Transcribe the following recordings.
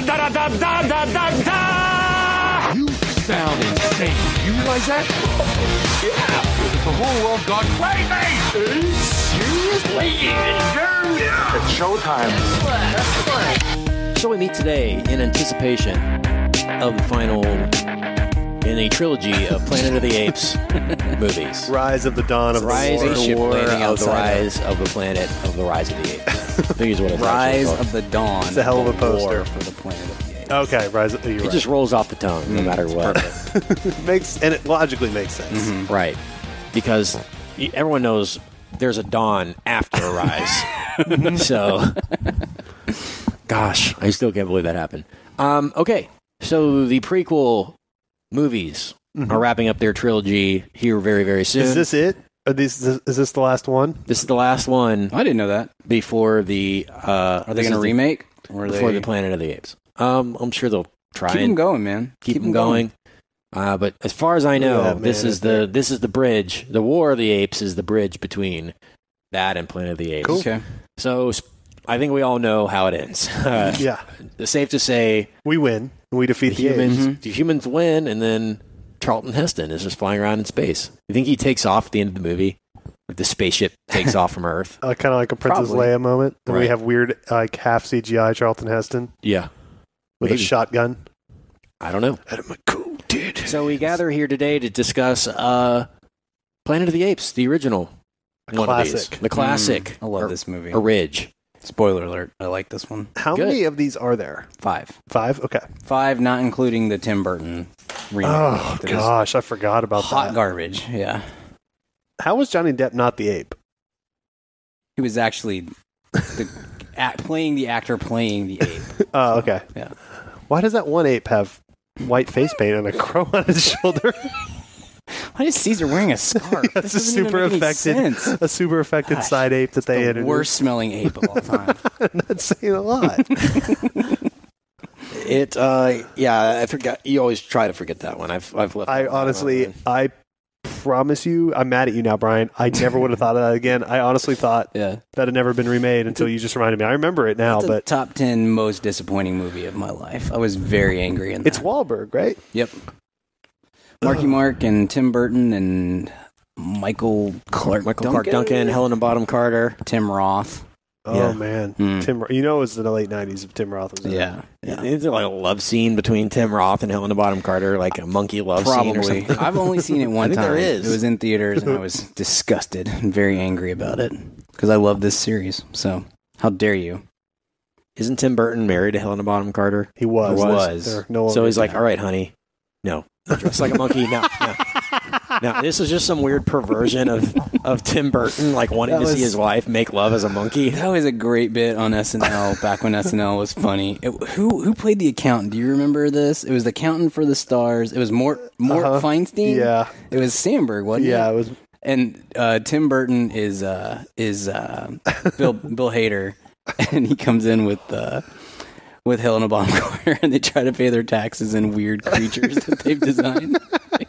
da da da da da da da. You sound insane. You realize that? Yeah. The whole world gone crazy. Seriously? Yeah. It's showtime. So we meet today in anticipation of the final in a trilogy of Planet of the Apes movies. Rise of the Dawn of the Rise War. of the War landing of the Rise of the Planet of the Rise of the Apes. I think is what it's actually Rise of the Dawn. It's a hell of a poster. for the planet of the apes. Okay, Rise of you're It right. just rolls off the tongue, no matter what. makes and it logically makes sense. Right. Because everyone knows there's a dawn after a rise. so, gosh, I still can't believe that happened. Um, okay. So the prequel movies are wrapping up their trilogy here very, very soon. Is this it? Are these, is this the last one? This is the last one I didn't know that. before the. Uh, Are they going to remake? Or before they the Planet of the Apes? Um, I'm sure they'll try keep and them going, man? keep, them going. Uh, but as far as I know, Yeah, this man, is the they're- this is the bridge. The War of the Apes is the bridge between that and Planet of the Apes. Cool. Okay. So I think we all know how it ends. Uh, Yeah, It's safe to say we win. We defeat the the, apes. humans the humans win, and then Charlton Heston is just flying around in space. You think he takes off at the end of the movie? Like the spaceship takes off from Earth? Uh, kind of like a Princess Probably. Leia moment. And we have weird, like half CGI Charlton Heston Yeah, with Maybe. a shotgun. I don't know. Adam McCool did. So we gather here today to discuss uh, Planet of the Apes, the original one of these. classic. the classic. Mm, I love or- this movie. A ridge. Spoiler alert. I like this one. How Good. many of these are there? Five. Five. Okay. Five, not including the Tim Burton remake. Oh gosh, I forgot about Hot that. garbage. Yeah. How was Johnny Depp not the ape? He was actually the, act, playing the actor playing the ape. Oh, okay. Yeah. Why does that one ape have white face paint and a crow on his shoulder? Why is Caesar wearing a scarf? That's a super affected, a super affected Gosh, side ape that they the introduced. worst smelling ape of all time. That's saying a lot. It, uh, yeah, I forgot. You always try to forget that one. I've, I've left. I that one out. honestly, I promise you, I'm mad at you now, Brian. I never would have thought of that again. I honestly thought yeah. that had never been remade until you just reminded me. I remember it now, It's but top ten most disappointing movie of my life. I was very angry in that. it's Wahlberg, right? Yep. Marky Mark and Tim Burton and Michael Clarke Michael Clarke Duncan, Helena Bonham Carter. Tim Roth. Oh Yeah. man, Hmm. Tim. You know, it was in the late '90s if Tim Roth was in it. Yeah. Yeah. Is there like a love scene between Tim Roth and Helena Bonham Carter, like a monkey love scene or Probably. something? I've only seen it one I think time. there is. It was in theaters and I was disgusted and very angry about it because I love this series. So, how dare you? Isn't Tim Burton married to Helena Bonham Carter? He was. Was. They're no So longer he's like, all right, honey, no, dress like a monkey. No, no, no. This is just some weird perversion of of Tim Burton, like wanting That to see was- his wife make love as a monkey. That was a great bit on SNL back when SNL was funny. It, who who played the accountant? Do you remember this? It was the accountant for the stars. It was Mort Mort Uh-huh. Feinstein. Yeah, It was Samberg, wasn't it? yeah. it? It was. And uh, Tim Burton is uh, is uh, Bill Bill Hader, and he comes in with uh, with Helena Bonham Carter, and they try to pay their taxes in weird creatures that they've designed. Like,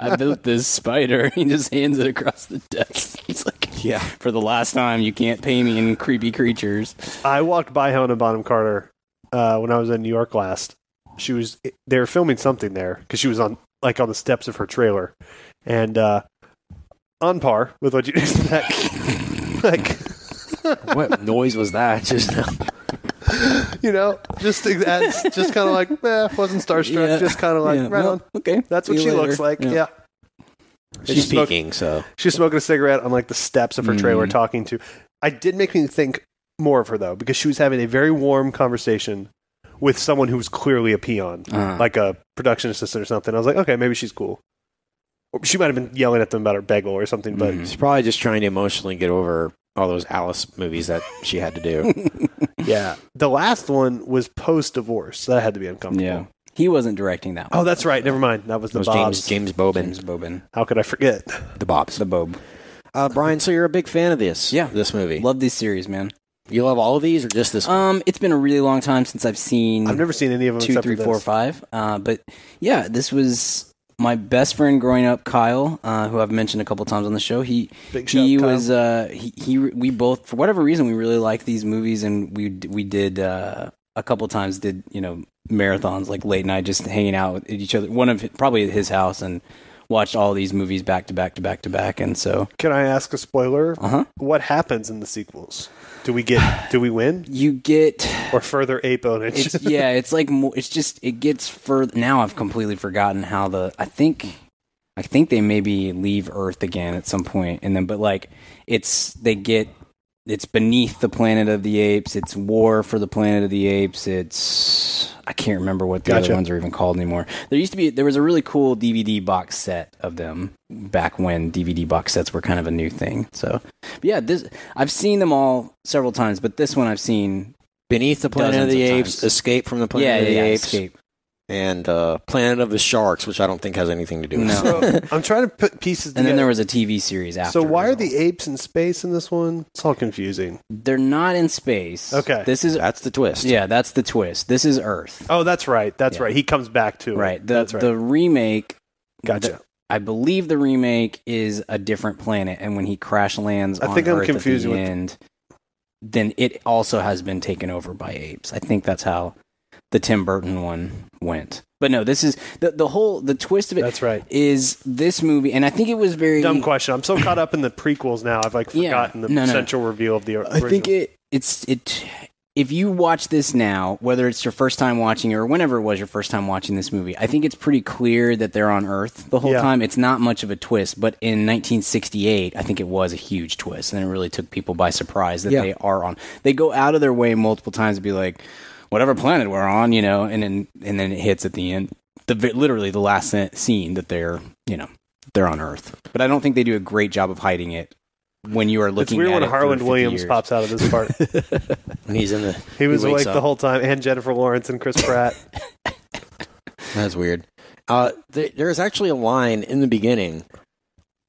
I built this spider. He just hands it across the desk. He's like, Yeah. for the last time, you can't pay me in creepy creatures. I walked by Helena Bonham Carter uh, when I was in New York last. She was. They were filming something there because she was on like on the steps of her trailer, and uh, on par with what you expect. like What noise was that? Just you know, just as, just kind of like eh, wasn't starstruck. Yeah. Just kind of like Yeah, right well, on. Okay, That's what see she you looks like. Yeah. she's smoke- speaking. So She's smoking a cigarette on like the steps of her trailer, Mm. talking to. I did make me think more of her though, because she was having a very warm conversation with someone who was clearly a peon, Uh-huh. like a production assistant or something. I was like, okay, maybe she's cool. Or she might have been yelling at them about her bagel or something, but Mhm. she's probably just trying to emotionally get over all those Alice movies that she had to do. yeah. The last one was post divorce. That had to be uncomfortable. Yeah, he wasn't directing that. Oh, one. that's right. Never mind. That was It the was Bobs. James James Bobin, James Bobin, How could I forget? the Bobs. the Bob. Uh, Brian, so you're a big fan of this? Yeah. this movie. Love this series, man. you love all of these, or just this? one? Um, it's been a really long time since I've seen I've never seen any of them two, except three, for four, five. Uh, but yeah, this was my best friend growing up, Kyle, uh, who I've mentioned a couple times on the show. He Big he Kyle. was uh, he, he we both for whatever reason we really liked these movies and we we did uh, a couple times did you know marathons like late night, just hanging out with each other. One of probably at his house and watched all these movies back to back to back to back. And so Can I ask a spoiler? Uh huh. What happens in the sequels? Do we get? Do we win you get or further ownage? it's yeah, it's like. It's just it gets further. Now I've completely forgotten how the. I think, I think they maybe leave Earth again at some point, and then but like it's they get it's beneath the planet of the apes. It's war for the planet of the apes. It's I can't remember what the Gotcha. other ones are even called anymore. There used to be there was a really cool DVD box set of them back when DVD box sets were kind of a new thing. So but yeah, this I've seen them all several times, but this one I've seen Beneath the Planet of the of Apes, times. Escape from the Planet yeah, of the yeah, Apes, Escape. And uh, Planet of the Sharks, which I don't think has anything to do with No. So I'm trying to put pieces And together. then there was a TV series after. so why are the apes in space in this one? It's all confusing. They're not in space. Okay. This is That's the twist. yeah, that's the twist. This is Earth. Oh, that's right. That's Yeah. right. He comes back to it. right. The that's right. the remake gotcha. the- I believe the remake is a different planet and when he crash lands I on think I'm Earth confusing at the with- end, then it also has been taken over by apes. I think that's how the Tim Burton one went. But no, this is the the whole the twist of it. that's right. Is this movie and I think it was very Dumb question. I'm so caught up in the prequels now. I've like Yeah. forgotten the No, no. central reveal of the I think it it's it if you watch this now, whether it's your first time watching it or whenever it was your first time watching this movie, I think it's pretty clear that they're on Earth the whole Yeah. time. It's not much of a twist, but in 1968, I think it was a huge twist, and it really took people by surprise that Yeah. they are on. They go out of their way multiple times to be like, whatever planet we're on, you know, and then and then it hits at the end, the literally the last scene that they're you know they're on Earth. But I don't think they do a great job of hiding it when you are looking. it's looking. weird at when it Harland Williams years. pops out of this part. And he's in the. He was wakes awake up. the whole time, and Jennifer Lawrence and Chris Pratt. That's weird. Uh, th- there's actually a line in the beginning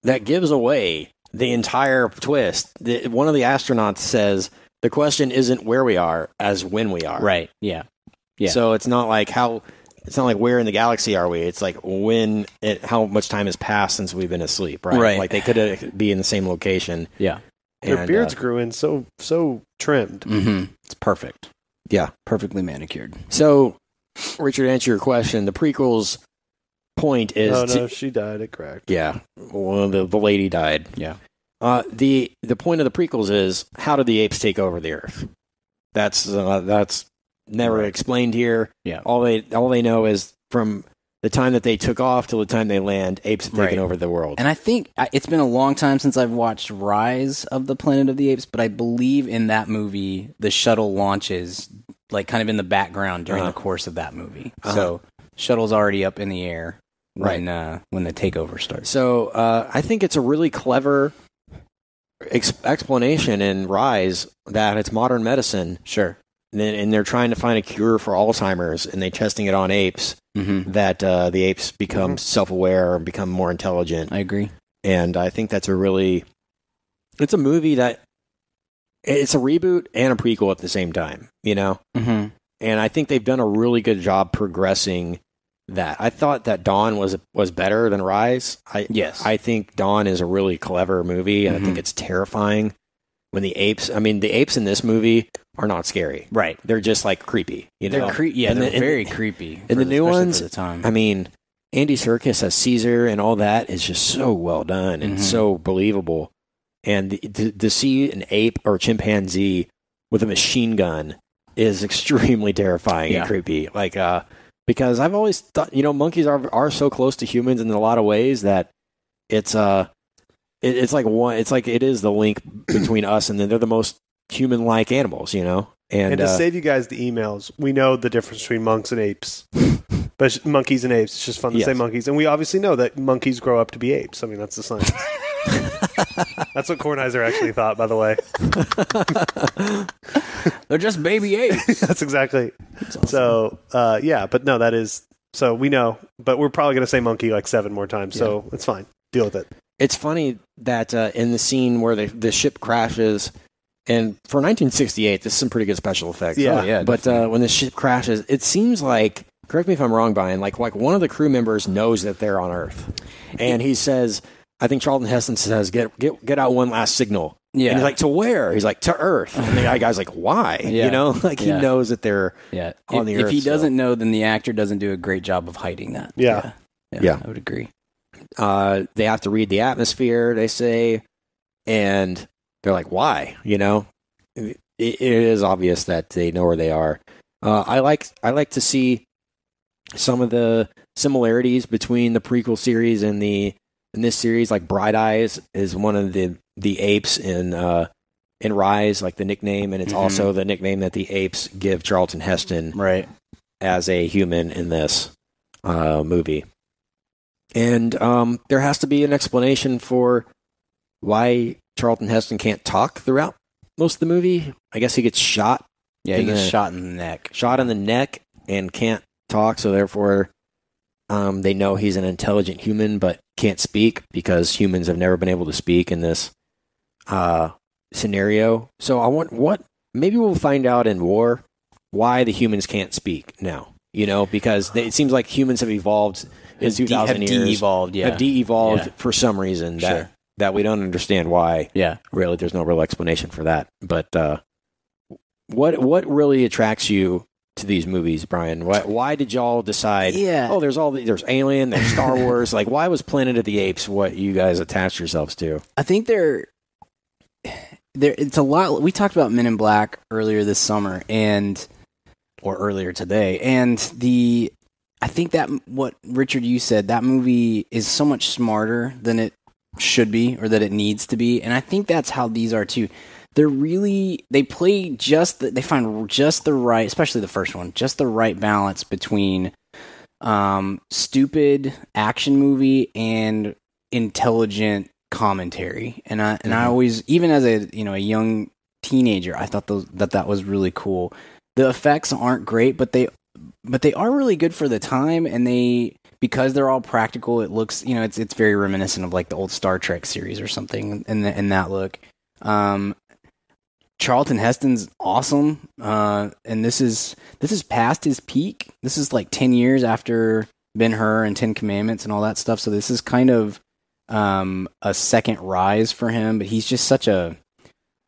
that gives away the entire twist. The, one of the astronauts says, "The question isn't where we are, as when we are." Right. Yeah. Yeah. So it's not like how. It's not like where in the galaxy are we? It's like when it, how much time has passed since we've been asleep, right? Right. Like they could be in the same location. Yeah. Their and, beards uh, grew in so so trimmed. Mm-hmm. It's perfect. Yeah. Perfectly manicured. so, Richard, answer your question, the prequels point is Oh to- no, she died. It cracked. Yeah, well, the the lady died. Yeah. Uh, the the point of the prequels is how did the apes take over the Earth? That's uh, that's never Right. explained here. Yeah. All they all they know is from the time that they took off till the time they land, apes have taken Right. over the world. And I think it's been a long time since I've watched Rise of the Planet of the Apes, but I believe in that movie the shuttle launches like kind of in the background during Uh-huh. the course of that movie. Uh-huh. So shuttle's already up in the air when uh, when the takeover starts. so uh, I think it's a really clever ex- explanation in Rise that it's modern medicine, Sure. and, and they're trying to find a cure for Alzheimer's, and they're testing it on apes. Mm-hmm. That uh, the apes become Mhm. self-aware and become more intelligent. I agree. and I think that's a really it's a movie that it's a reboot and a prequel at the same time, you know. Mm-hmm. And I think they've done a really good job progressing that. I thought that Dawn was was better than Rise. I Yes. I think Dawn is a really clever movie, and I think Mhm. it's terrifying when the apes. I mean, the apes in this movie are not scary. right. They're just like creepy, you know. They're cre- yeah, And they're the- and- very creepy. and the new ones, the time. I mean, Andy Serkis as Caesar and all that is just so well done and Mhm. so believable. And the, to, to see an ape or chimpanzee with a machine gun is extremely terrifying Yeah. and creepy. Like, uh, because I've always thought, you know, monkeys are are so close to humans in a lot of ways that it's uh, it, it's like one, it's like it is the link between us and then they're the most human-like animals, you know. And, And, to uh, save you guys the emails, we know the difference between monks and apes. but monkeys and apes, it's just fun to Yes. say monkeys. And we obviously know that monkeys grow up to be apes. I mean, that's the science. that's what Kornheiser actually thought, by the way. they're just baby apes. that's exactly. So, uh, yeah, but no, that is. So we know, but we're probably going to say monkey like seven more times. So it's fine. Deal with it. it's funny that uh, in the scene where the, the ship crashes, and for 1968, this is some pretty good special effects. Yeah. Oh, yeah, But uh, when the ship crashes, it seems like, correct me if I'm wrong, Brian, like like one of the crew members knows that they're on Earth, and he says, I think Charlton Heston says, "Get get get out one last signal." Yeah. And he's like, to where? He's like, to Earth. And the guy's like, why? Yeah. You know, like he knows that they're yeah. on if, the Earth. if he still. doesn't know, then the actor doesn't do a great job of hiding that. Yeah. Yeah. Yeah. I would agree. uh, they have to read the atmosphere, they say, and they're like, why? You know, it, it is obvious that they know where they are. Uh, I like I like to see some of the similarities between the prequel series and the in this series. Like Bright Eyes is one of the the apes in uh, in Rise, like the nickname, and it's Mhm. also the nickname that the apes give Charlton Heston Right. as a human in this uh, movie. And um, there has to be an explanation for why Charlton Heston can't talk throughout most of the movie. I guess he gets shot, Yeah, he gets the- shot in the neck. shot in the neck, and can't talk. So therefore, um, they know he's an intelligent human, but can't speak because humans have never been able to speak in this uh, scenario. So I want what maybe we'll find out in war why the humans can't speak now. You know, because they, it seems like humans have evolved in two thousand years, de-evolved, yeah. have de-evolved Yeah. for some reason that Sure. that we don't understand why. Yeah. Really, there's no real explanation for that. But uh, what what really attracts you to these movies, Brian? Why, why did y'all decide? Yeah. Oh, there's all the, there's Alien, there's Star Wars. like, why was Planet of the Apes what you guys attached yourselves to? I think they're there. It's a lot. We talked about Men in Black earlier this summer, and or earlier today, and the I think that what Richard you said that movie is so much smarter than it should be or that it needs to be, and I think that's how these are too. They're really they play just the, they find just the right, especially the first one, just the right balance between um, stupid action movie and intelligent commentary. And I and I always, even as a you know a young teenager, I thought those, that that was really cool. The effects aren't great, but they but they are really good for the time, and they because they're all practical. It looks you know it's it's very reminiscent of like the old Star Trek series or something in the, in that look. Um, Charlton Heston's awesome, uh, and this is this is past his peak. This is like ten years after Ben Hur and Ten Commandments and all that stuff. So this is kind of um, a second rise for him. But he's just such a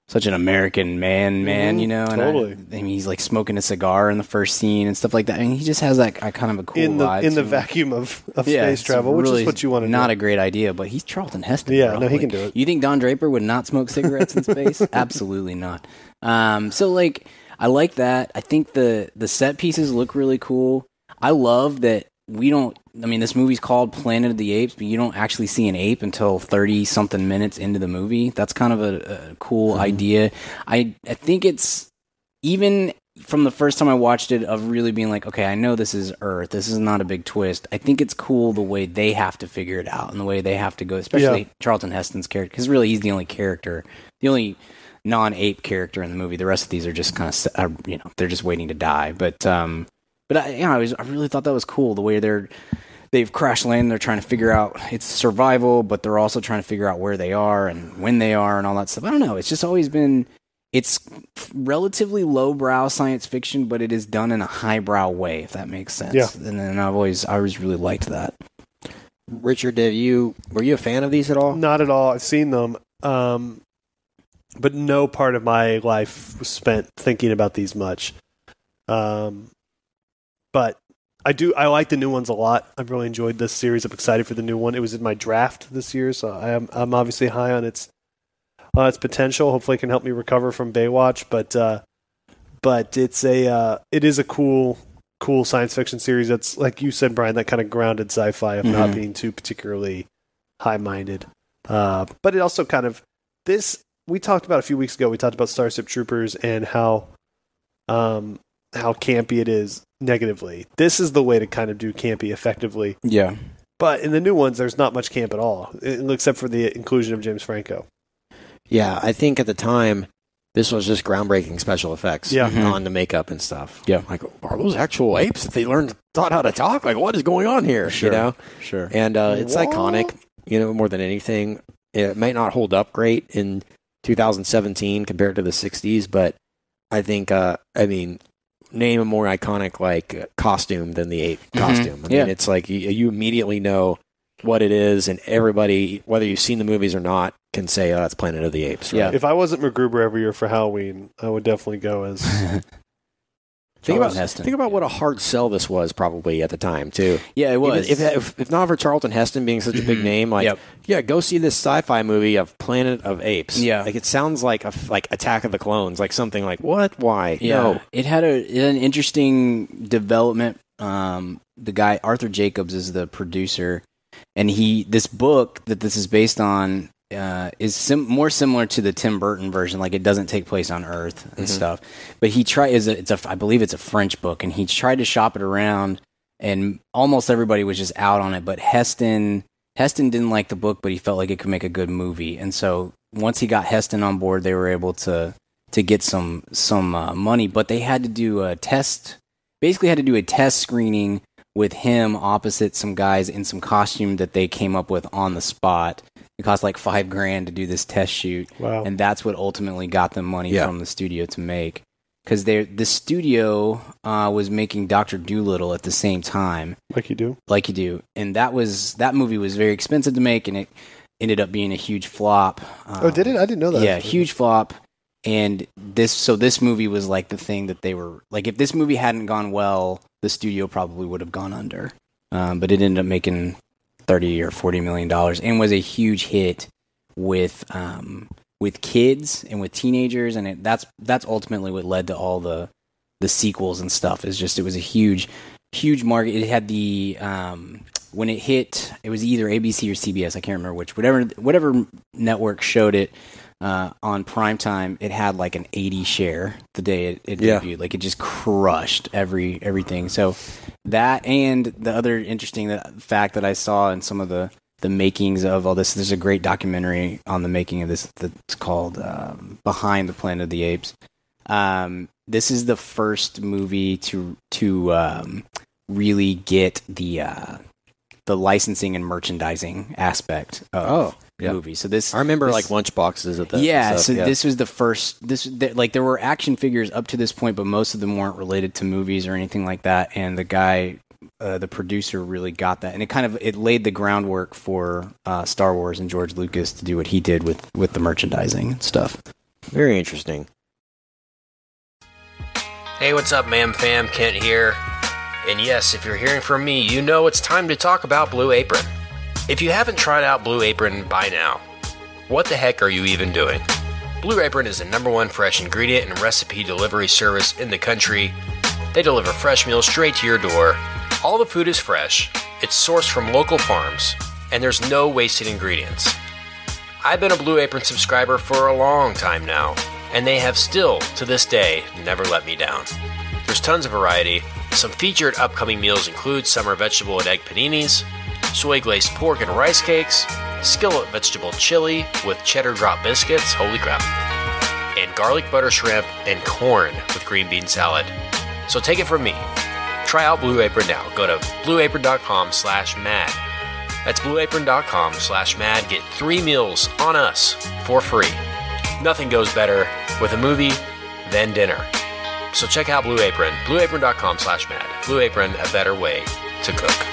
such an American man, man, Mhm, you know. And totally. I, mean, he's like smoking a cigar in the first scene and stuff like that. I mean, he just has like a kind of a cool in the vibe in the him. vacuum of, of Yeah, space travel, which is what you want to Not do. a great idea, but he's Charlton Heston. Yeah, bro. no, he Like, can do it. You think Don Draper would not smoke cigarettes in space? Absolutely not. Um, so like, I like that. I think the the set pieces look really cool. I love that we don't. I mean, this movie's called Planet of the Apes, but you don't actually see an ape until thirty something minutes into the movie. That's kind of a, a cool idea. I I think it's even from the first time I watched it of really being like, okay, I know this is Earth. This is not a big twist. I think it's cool the way they have to figure it out and the way they have to go, especially Yeah. Charlton Heston's character, because really he's the only character, the only non-ape character in the movie. The rest of these are just kind of, uh, you know, they're just waiting to die. But, um, but I, yeah, I was, I really thought that was cool the way they're, they've crash landed. They're trying to figure out it's survival, but they're also trying to figure out where they are and when they are and all that stuff. I don't know. It's just always been it's relatively lowbrow science fiction, but it is done in a highbrow way, if that makes sense. Yeah. And then I've always I always really liked that. Richard, did you were you a fan of these at all? Not at all. I've seen them, um, but no part of my life was spent thinking about these much. Um, but I do. I like the new ones a lot. I've really enjoyed this series. I'm excited for the new one. It was in my draft this year, so I am. I'm obviously high on its on its potential. Hopefully, it can help me recover from Baywatch. But uh, but it's a uh, it is a cool cool science fiction series. That's like you said, Brian. That kind of grounded sci-fi of not Mhm. being too particularly high minded. Uh, but it also kind of this we talked about a few weeks ago. We talked about Starship Troopers and how um, how campy it is negatively. This is the way to kind of do campy effectively. Yeah. But in the new ones, there's not much camp at all, except for the inclusion of James Franco. Yeah, I think at the time this was just groundbreaking special effects Yeah. Mhm. on the makeup and stuff. Yeah. like are those actual apes? If they learned taught how to talk, like what is going on here? Sure. You know, Sure. and uh, it's What? iconic. You know, more than anything, it might not hold up great in 2017 compared to the 60s, but I think, uh, I mean, name a more iconic like uh, costume than the ape Mhm. costume. I Yeah. mean, it's like you, you immediately know what it is, and everybody, whether you've seen the movies or not, can say, "Oh, that's Planet of the Apes." Right? Yeah. If I wasn't MacGruber every year for Halloween, I would definitely go as. Think Charlton about Heston. think about what a hard sell this was probably at the time too. Yeah, it Even was. if, if if not for Charlton Heston being such a big name, like Yep. yeah, go see this sci-fi movie of Planet of Apes. Yeah. like it sounds like a like Attack of the Clones, like something like what? Why? Yeah, No. it had a an interesting development. Um, the guy Arthur Jacobs is the producer, and he this book that this is based on uh, is sim- more similar to the Tim Burton version. Like it doesn't take place on Earth and stuff, but he tried is a, it's a I believe it's a French book, and he tried to shop it around, and almost everybody was just out on it. But Heston Heston didn't like the book, but he felt like it could make a good movie, and so once he got Heston on board, they were able to to get some some uh, money, but they had to do a test. Basically, had to do a test screening with him opposite some guys in some costume that they came up with on the spot. It cost like five grand to do this test shoot, Wow. and that's what ultimately got them money Yeah. from the studio to make. Because they the studio uh, was making Doctor Dolittle at the same time, like you do. like you do, and that was that movie was very expensive to make, and it ended up being a huge flop. Oh, did it? I didn't know that. Yeah, huge flop. And this, so this movie was like the thing that they were like. If this movie hadn't gone well, the studio probably would have gone under. Um, but it ended up making thirty or forty million dollars, and was a huge hit with um, with kids and with teenagers, and it, that's that's ultimately what led to all the the sequels and stuff. Is just it was a huge huge market. It had the um, when it hit, it was either ABC or CBS. I can't remember which. Whatever whatever network showed it uh, on primetime, it had like an 80 share the day it, it Yeah. debuted. Like it just crushed every everything. So that and the other interesting that, fact that I saw in some of the the makings of all this. There's a great documentary on the making of this that's called um, "Behind the Planet of the Apes." Um, this is the first movie to to um, really get the uh, the licensing and merchandising aspect of Oh, yeah. movie. So this I remember this- like lunch boxes at the yeah, stuff, so this was the first. This th- like there were action figures up to this point, but most of them weren't related to movies or anything like that. And the guy, uh, the producer, really got that, and it kind of it laid the groundwork for uh, Star Wars and George Lucas to do what he did with with the merchandising and stuff. very interesting. Hey, what's up, ma'am fam? Kent here. And yes, if you're hearing from me, you know it's time to talk about Blue Apron. If you haven't tried out Blue Apron by now, what the heck are you even doing? Blue Apron is the number one fresh ingredient and recipe delivery service in the country. They deliver fresh meals straight to your door. All the food is fresh, it's sourced from local farms, and there's no wasted ingredients. I've been a Blue Apron subscriber for a long time now, and they have still, to this day, never let me down. There's tons of variety. Some featured upcoming meals include summer vegetable and egg paninis, soy glazed pork and rice cakes, skillet vegetable chili with cheddar drop biscuits, holy crap, and garlic butter shrimp and corn with green bean salad. So take it from me. Try out Blue Apron now. Go to blueapron.com slash mad. That's blueapron.com slash mad. Get three meals on us for free. Nothing goes better with a movie than dinner. So check out Blue Apron, blueapron.com slash mad. Blue Apron, a better way to cook.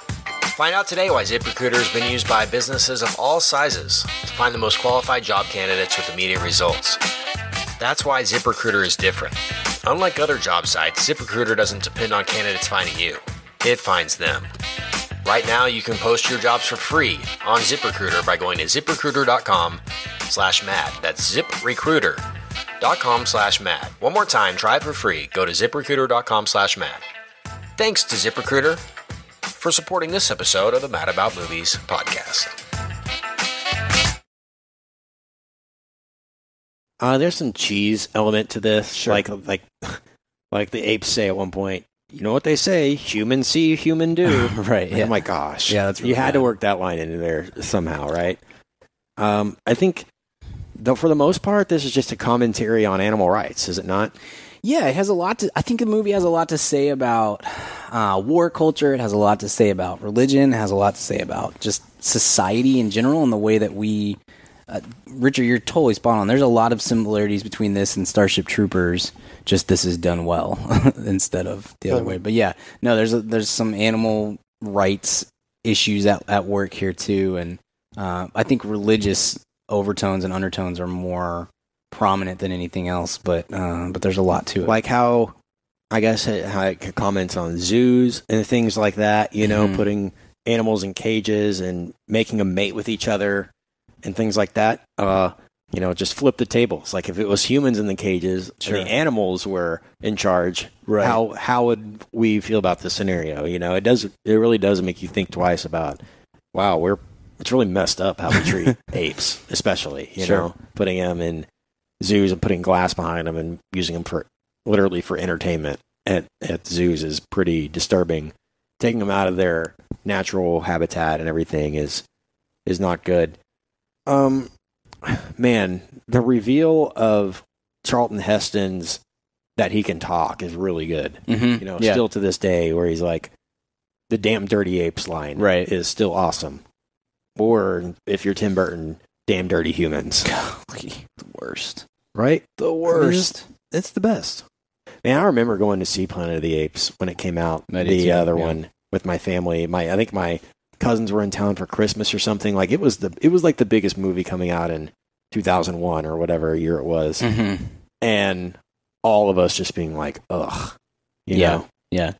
Find out today why ZipRecruiter has been used by businesses of all sizes to find the most qualified job candidates with immediate results. That's why ZipRecruiter is different. Unlike other job sites, ZipRecruiter doesn't depend on candidates finding you. It finds them. Right now, you can post your jobs for free on ZipRecruiter by going to ziprecruiter.com slash mad. That's ziprecruiter.com slash mad. One more time, try it for free. Go to ziprecruiter.com slash mad. Thanks to ZipRecruiter for supporting this episode of the Mad About Movies podcast. Uh, there's some cheese element to this, like like like the apes say at one point. You know what they say? Human see, human do. right? Like, Yeah. Oh my gosh. Yeah, that's you really had to work that line into there somehow, right? Um, I think though for the most part, this is just a commentary on animal rights, is it not? Yeah, it has a lot to. I think the movie has a lot to say about uh, war culture. It has a lot to say about religion. It has a lot to say about just society in general and the way that we. Uh, Richard, you're totally spot on. There's a lot of similarities between this and Starship Troopers. Just this is done well instead of the other way. But yeah, no, there's a, there's some animal rights issues at, at work here too, and uh, I think religious overtones and undertones are more prominent than anything else. But uh, but there's a lot to it. Like how, I guess, how it could comment on zoos and things like that. You know, Mhm. putting animals in cages and making them mate with each other and things like that. Uh, you know, just flip the tables. Like if it was humans in the cages Sure. and the animals were in charge, Right. how how would we feel about this scenario? You know, it does. It really does make you think twice about. Wow, we're it's really messed up how we treat apes, especially. You Sure. know, putting them in zoos and putting glass behind them and using them for literally for entertainment at at zoos is pretty disturbing. Taking them out of their natural habitat and everything is is not good. Um, man, the reveal of Charlton Heston's that he can talk is really good. Mhm. You know, yeah. still to this day, where he's like, the damn dirty apes line, Right. is still awesome. Or if you're Tim Burton, damn dirty humans, Golly, the worst. Right? The worst. It's the best. Man, I remember going to see Planet of the Apes when it came out. I the too, other yeah. one with my family. My I think my cousins were in town for Christmas or something. Like it was the it was like the biggest movie coming out in 2001 or whatever year it was, Mm-hmm. and all of us just being like, ugh, you Yeah. know. Yeah.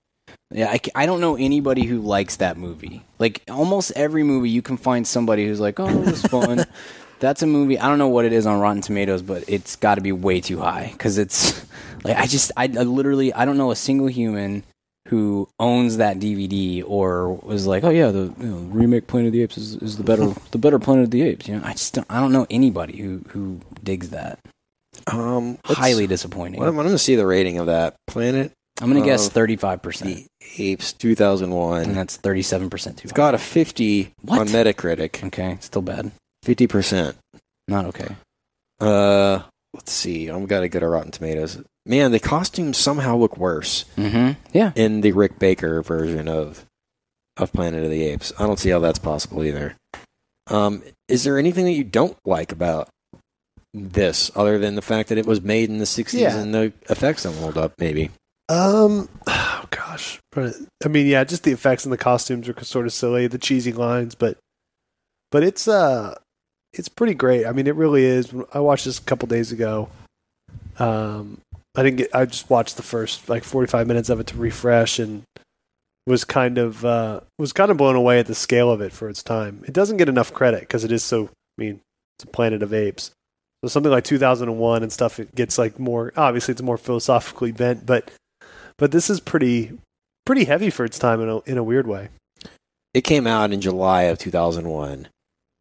Yeah, I don't know anybody who likes that movie. Like almost every movie, you can find somebody who's like, "Oh, it was fun." That's a movie. I don't know what it is on Rotten Tomatoes, but it's got to be way too high because it's like I just I, I literally I don't know a single human who owns that DVD or was like, "Oh yeah, the you know, remake Planet of the Apes is, is the better the better Planet of the Apes." You know, I just don't, I don't know anybody who who digs that. Um, Highly disappointing. Well, I'm going to see the rating of that Planet I'm gonna guess thirty five percent, the Apes 2001. and that's thirty seven percent too. It's high. got a 50 What? on Metacritic. Okay, still bad. 50%. Not okay. Uh, let's see. I'm got to get a Rotten Tomatoes. Man, the costumes somehow look worse Mm-hmm. Yeah. in the Rick Baker version of of Planet of the Apes. I don't see how that's possible either. Um, is there anything that you don't like about this, other than the fact that it was made in the '60s Yeah. and the effects don't hold up? Maybe. Um, oh gosh, but I mean, yeah, just the effects and the costumes are sort of silly, the cheesy lines, but but it's uh, it's pretty great. I mean, it really is. I watched this a couple days ago. Um, I didn't get. I just watched the first like forty five minutes of it to refresh, and was kind of uh, was kind of blown away at the scale of it for its time. It doesn't get enough credit because it is so. I mean, it's a Planet of Apes. So something like 2001 and stuff, it gets like more. Obviously, it's more philosophically bent, but but this is pretty pretty heavy for its time in a in a weird way. It came out in July of 2001,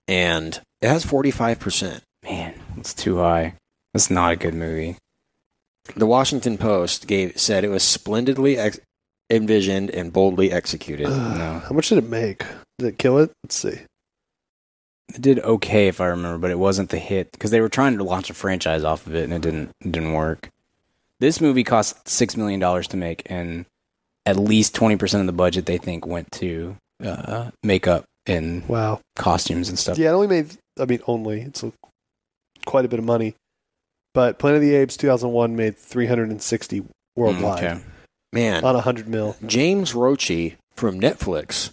and it has 45 percent. Man, it's too high. That's not a good movie. The Washington Post gave said it was splendidly ex- envisioned and boldly executed. No. How much did it make? Did it kill it? Let's see. It did okay if I remember, but it wasn't the hit because they were trying to launch a franchise off of it and it didn't it didn't work. This movie cost six million dollars to make, and at least twenty percent of the budget they think went to uh, makeup and Wow. costumes and stuff. Yeah, it only made. I mean, only it's a, quite a bit of money. But Planet of the Apes 2001 made 360 Mm, worldwide okay. Man, on 100 mil. James Rocchi from Netflix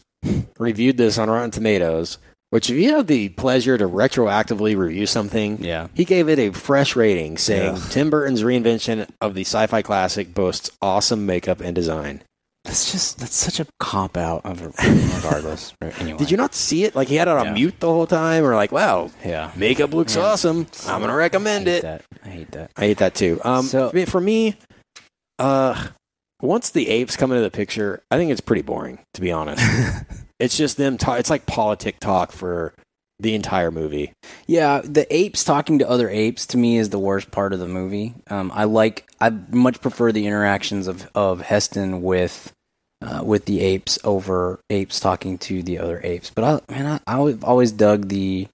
reviewed this on Rotten Tomatoes. Which, if you have the pleasure to retroactively review something, Yeah. he gave it a fresh rating, saying Yeah. Tim Burton's reinvention of the sci-fi classic boasts awesome makeup and design. That's just that's such a cop out of it, regardless. Anyway. Did you not see it? Like he had it on Yeah. mute the whole time, or like, wow, Yeah. makeup looks Yeah. awesome. I'm gonna I recommend hate it. that. I hate that. I hate that too. Um, So- I mean, for me, uh, once the apes come into the picture, I think it's pretty boring. To be honest, it's just them. Ta- it's like politic talk for the entire movie. Yeah, the apes talking to other apes to me is the worst part of the movie. Um, I like, I much prefer the interactions of of Heston with uh, with the apes over apes talking to the other apes. But I, man, I, I've always dug the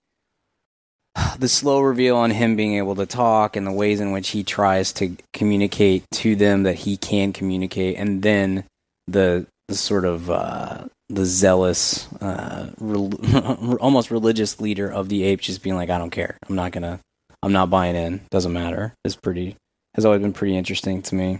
the slow reveal on him being able to talk and the ways in which he tries to communicate to them that he can communicate, and then the the sort of uh, the zealous, uh, rel- almost religious leader of the apes just being like, "I don't care. I'm not gonna. I'm not buying in. Doesn't matter." It's pretty has always been pretty interesting to me.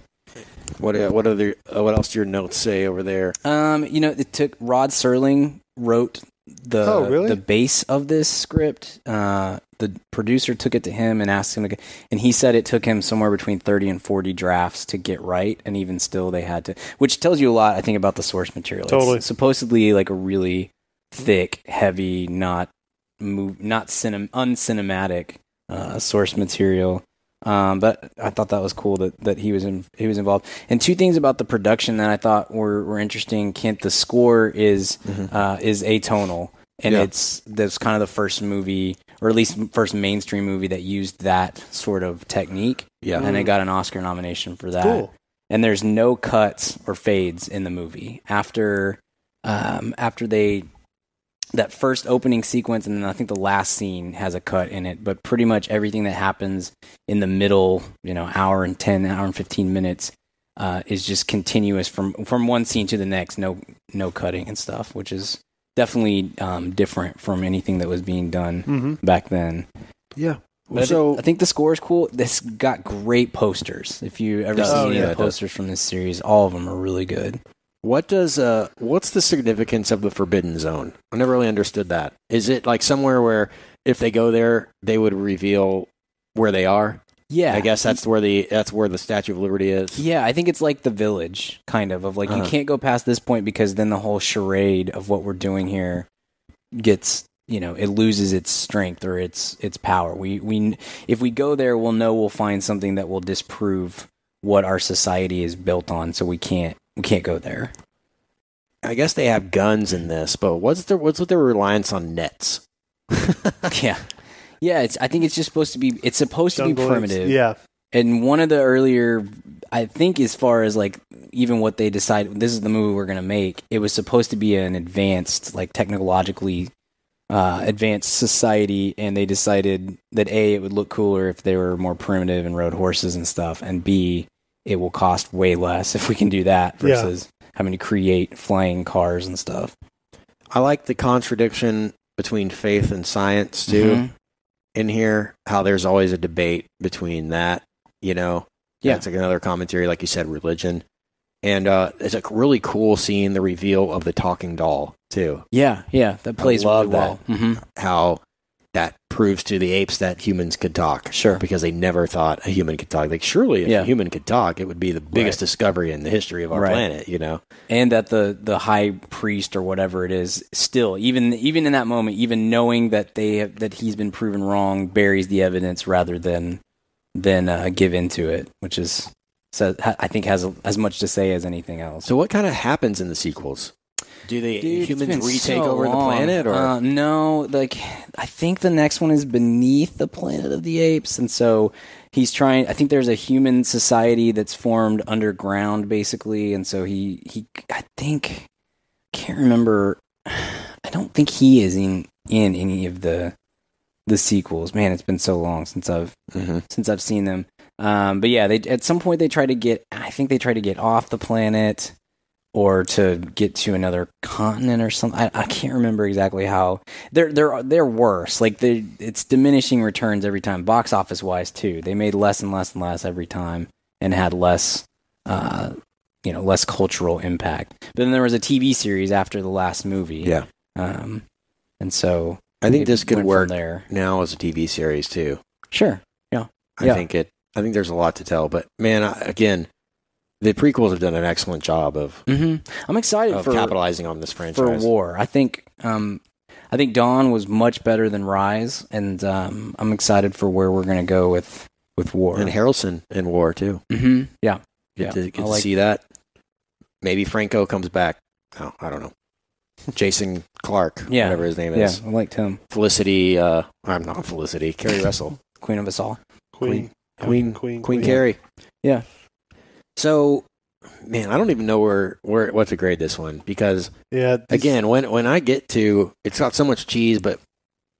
What uh, what other uh, what else do your notes say over there? Um, you know, it took Rod Serling wrote the Oh, really? the base of this script. Uh, the producer took it to him and asked him to, and he said it took him somewhere between thirty and forty drafts to get right, and even still they had to, which tells you a lot, I think, about the source material. Totally. it's supposedly like a really thick, heavy, not move, not cinem- uncinematic uh, source material. Um, but I thought that was cool that, that he was in, he was involved. And two things about the production that I thought were, were interesting. Kent, the score is uh, is atonal, and Yeah. it's that's kind of the first movie, or at least first mainstream movie that used that sort of technique. Yeah. and it got an Oscar nomination for that. Cool. And there's no cuts or fades in the movie after um, after they that first opening sequence and then I think the last scene has a cut in it, but pretty much everything that happens in the middle, you know, hour and 10, hour and 15 minutes uh, is just continuous from from one scene to the next, no no cutting and stuff, which is definitely um, different from anything that was being done Mm-hmm. back then. Yeah. But I so I think the score is cool. This got great posters. If you ever Oh, any yeah, of the posters from this series, all of them are really good. What does uh what's the significance of the forbidden zone? I never really understood that. Is it like somewhere where if they go there, they would reveal where they are? Yeah, I guess that's where the that's where the Statue of Liberty is. Yeah, I think it's like the village, kind of, of like you Uh-huh. can't go past this point because then the whole charade of what we're doing here gets, you know, it loses its strength or its its power. We we if we go there, we'll know we'll find something that will disprove what our society is built on. So we can't we can't go there. I guess they have guns in this, but what's their what's with their reliance on nets? yeah, yeah. It's I think it's just supposed to be. It's supposed to be Jungle primitive. Yeah. And one of the earlier, I think, as far as like even what they decide, this is the movie we're going to make. It was supposed to be an advanced, like technologically uh, advanced society, and they decided that a it would look cooler if they were more primitive and rode horses and stuff, and b it will cost way less if we can do that Yeah. versus having to create flying cars and stuff. I like the contradiction between faith and science too. Mhm. in here how there's always a debate between that you know Yeah. It's like another commentary like you said religion and uh it's a really cool scene the reveal of the talking doll too Yeah, yeah, that plays love really well. hmm how that proves to the apes that humans could talk Sure. because they never thought a human could talk like surely if Yeah. a human could talk it would be the biggest discovery in the history of our Right. planet you know and that the the high priest or whatever it is still even even in that moment even knowing that they have, that he's been proven wrong buries the evidence rather than than uh, give into it which is so I think has as much to say as anything else. so what kind of happens in the sequels do the Dude, humans retake so over the planet or? Uh, no like i think the next one is beneath the planet of the apes and so he's trying i think there's a human society that's formed underground basically and so he he i think can't remember i don't think he is in in any of the the sequels. Man it's been so long since i've Mhm. since i've seen them. Um but yeah they at some point they try to get i think they try to get off the planet or to get to another continent or something. I, I can't remember exactly how. They're they're they're worse. Like they, it's diminishing returns every time. Box office wise too, they made less and less and less every time, and had less, uh, you know, less cultural impact. But then there was a TV series after the last movie. yeah Um, and so i think this could work there. now as a tv series too Sure. Yeah. I Yeah. think it. I think there's a lot to tell, but man, I, again, the prequels have done an excellent job of, hmm I'm excited of for capitalizing on this franchise for franchise. War. I think um, I think Dawn was much better than Rise, and um, I'm excited for where we're gonna go with with War. and Harrelson in War too. hmm Yeah, Get Yeah, to get to like- see that. Maybe Franco comes back. Oh, I don't know. Jason Clarke, Yeah. whatever his name is. yeah, is. I liked him. Felicity. Uh, I'm not Felicity. Keri Russell. Queen of us all. Queen. Queen. Queen. Queen Keri. Yeah. So, man, I don't even know where where what to grade this one because Yeah. this- again when when i get to it's got so much cheese but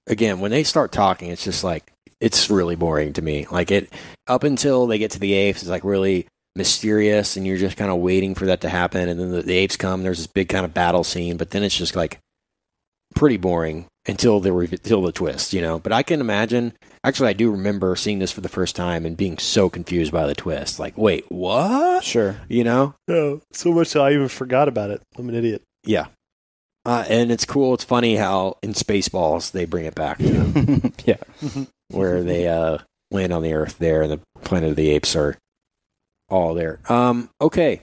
again, when they start talking, it's just like it's really boring to me. Like it up until they get to the apes, it's like really mysterious, and you're just kind of waiting for that to happen. And then the, the apes come. There's this big kind of battle scene, but then it's just like pretty boring until the until the twist, you know. But I can imagine. Actually, I do remember seeing this for the first time and being so confused by the twist. Like, wait, what? Sure. You know? No, so much so I even forgot about it. I'm an idiot. Yeah. Uh, and it's cool. It's funny how in Spaceballs they bring it back to yeah. where they uh, land on the Earth there, and the Planet of the Apes are all there. Um, okay,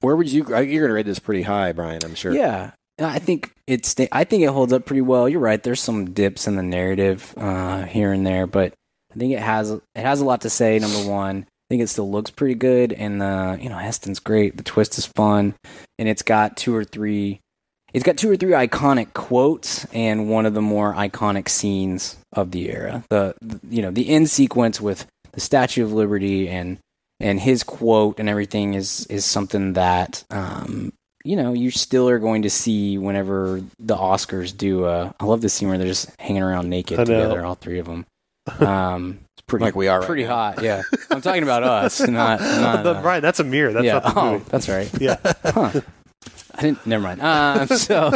where would you? You're going to rate this pretty high, Brian. I'm sure. Yeah, I think it's. I think it holds up pretty well. You're right. There's some dips in the narrative uh, here and there, but I think it has it has a lot to say. Number one, I think it still looks pretty good, and the you know Heston's great. The twist is fun, and it's got two or three. It's got two or three iconic quotes and one of the more iconic scenes of the era. The, the you know the end sequence with the Statue of Liberty and and his quote and everything is is something that um, you know you still are going to see whenever the Oscars do. Uh, I love the scene where they're just hanging around naked together, all three of them. Um, it's pretty Like we are right pretty now. hot. Yeah, I'm talking about us, not, not uh, Brian, that's a mirror. That's yeah. not the Oh, movie. that's right. Yeah. Huh. I didn't. Never mind. Um, so,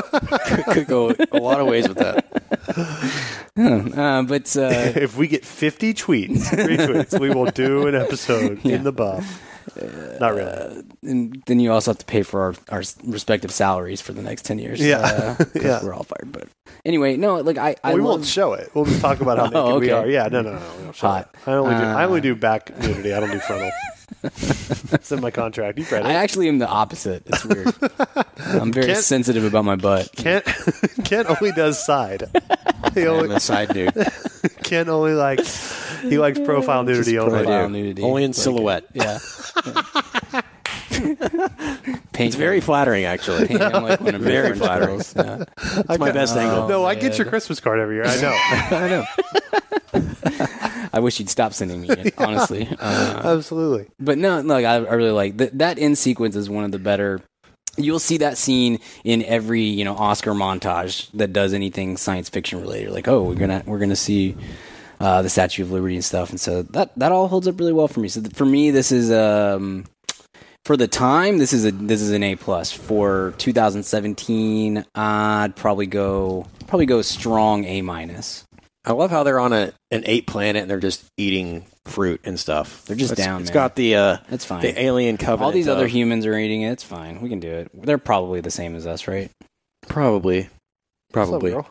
could, could go a lot of ways with that. uh, but uh, if we get 50 tweets, retweets, we will do an episode in the buff. Not really. Uh, and then you also have to pay for our, our respective salaries for the next 10 years. Yeah. Uh, Yeah. We're all fired. But anyway, no, like I, I we love, won't show it. We'll just talk about how naked Oh, we are. Yeah, no, no, no. We won't show Hot. it. I only do. I only Uh, do back nudity. I don't do frontal. it's in my contract. You've read I actually am the opposite. It's weird. I'm very Can't- sensitive about my butt. Kent Kent only does side. He I'm only a side dude. Kent only likes he likes profile nudity only. Profile nudity. Only in Like, silhouette. Yeah. Paint It's very flattering, actually. paint him like one of Very your flattering. Yeah. It's my best angle. No, I get your Christmas card every year. I know. I know. I wish you'd stop sending me it, honestly. Uh, Absolutely. but no, look, I, I really like that. That end sequence is one of the better. You'll see that scene in every you know Oscar montage that does anything science fiction related. Like, oh, we're gonna we're gonna see uh, the Statue of Liberty and stuff, and so that that all holds up really well for me. So th- for me, this is um for the time this is a this is an A plus for 2017. I'd probably go probably go strong A minus. I love how they're on a an ape planet and they're just eating fruit and stuff. They're just It's- down, It's man. got the uh, That's fine. the alien covenant. All these other humans are eating it. It's fine. We can do it. They're probably the same as us, right? probably, What's up, probably. girl?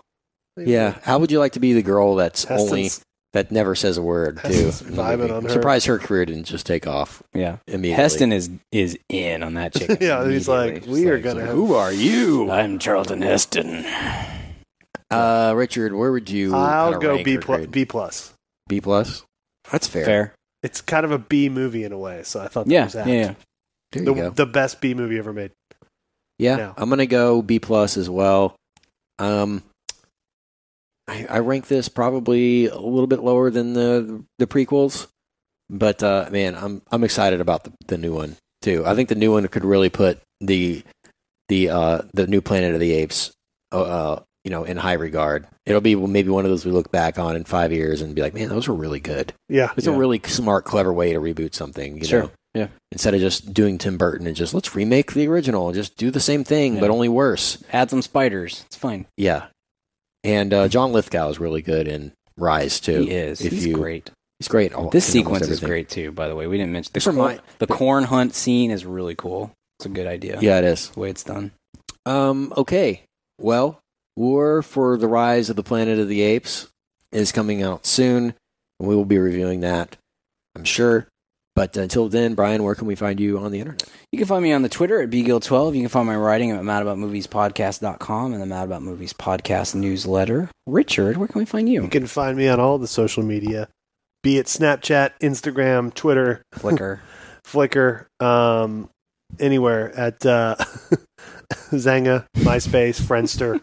Yeah. How would you like to be the girl that's only Heston's- that never says a word too? Heston's in the vibing movie? on I'm her. surprised her career didn't just take off Yeah. immediately. Heston is is in on that chicken. Yeah, he's like, immediately. we Just are like, gonna like, have- Who are you? I'm Charlton Heston. Uh, Richard, where would you? I'll go rank B her plus. B plus. B plus. That's fair. Fair. It's kind of a B movie in a way, so I thought that Yeah, was yeah, apt. yeah. There you The, go. the best B movie ever made. Yeah, Yeah. I'm gonna go B plus as well. Um, I, I rank this probably a little bit lower than the the prequels, but uh, man, I'm I'm excited about the, the new one too. I think the new one could really put the the uh, the new Planet of the Apes, uh, uh, you know, in high regard. It'll be maybe one of those we look back on in five years and be like, man, those were really good. Yeah. It's Yeah. a really smart, clever way to reboot something. You Sure. know? Yeah. Instead of just doing Tim Burton and just let's remake the original, just do the same thing but only worse. Add some spiders. It's fine. Yeah. And uh, John Lithgow is really good in Rise too. He is. If He's you, great. He's great. all- This sequence is great too. By the way, we didn't mention the corn, the corn hunt scene is really cool. It's a good idea. Yeah, it is. the way it's done. Um. Okay. Well, War for the Rise of the Planet of the Apes is coming out soon, and we will be reviewing that. I'm sure. But until then, Brian, where can we find you on the internet? You can find me on the Twitter at bgill12. You can find my writing at madaboutmoviespodcast.com and the Mad About Movies podcast newsletter. Richard, where can we find You you? can find me on all the social media, be it Snapchat, Instagram, Twitter, Flickr. Flickr, um, anywhere at uh, Xanga, MySpace, Friendster,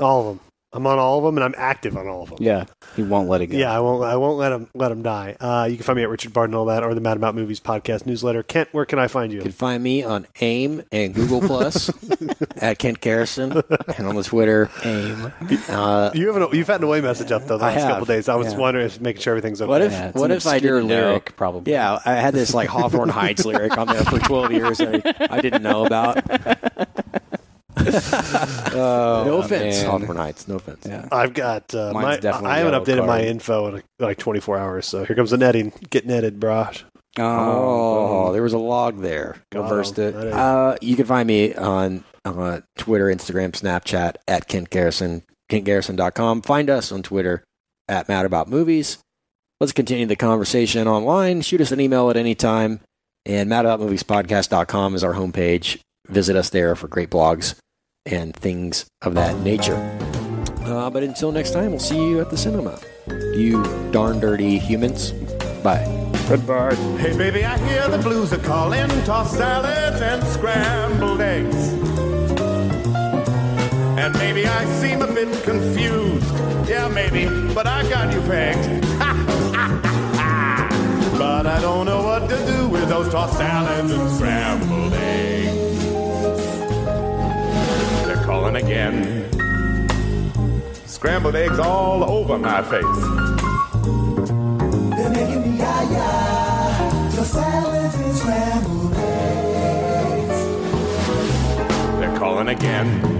all of them. I'm on all of them, and I'm active on all of them. Yeah, he won't let it go. Yeah, I won't. I won't let him let him die. Uh, you can find me at Richard Barton, all that, or the Mad About Movies podcast newsletter. Kent, where can I find you? You can find me on AIM and Google Plus at Kent Garrison and on the Twitter AIM. Uh, You have an, you've had an away message up though the I last have, couple days. I was yeah. wondering if making sure everything's okay. what if Yeah, what if I obscure didn't know? lyric, probably. Yeah, I had this like Hawthorne Heights lyric on there for 12 years I, I didn't know about. no offense, man. Hawthorne Heights. No offense. Yeah. I've got. Uh, my, definitely I haven't yellow updated my info in like 24 hours, so here comes the netting. Get netted, brah. Oh, there was a log there. Reversed it. Uh, you can find me on uh, Twitter, Instagram, Snapchat at Kent Garrison, KentGarrison.com. Find us on Twitter at Mad About Movies. Let's continue the conversation online. Shoot us an email at any time. And madaboutmoviespodcast.com is our homepage. Visit us there for great blogs and things of that nature. Uh, but until next time, we'll see you at the cinema. You darn dirty humans. Bye. Goodbye. Hey baby, I hear the blues are calling, tossed salads and scrambled eggs. And maybe I seem a bit confused. Yeah, maybe, but I got you pegged. but I don't know what to do with those tossed salads and scrambled eggs. They're again. Scrambled eggs all over my face. They're making me yah-yah. Your salads and scrambled eggs. They're calling again.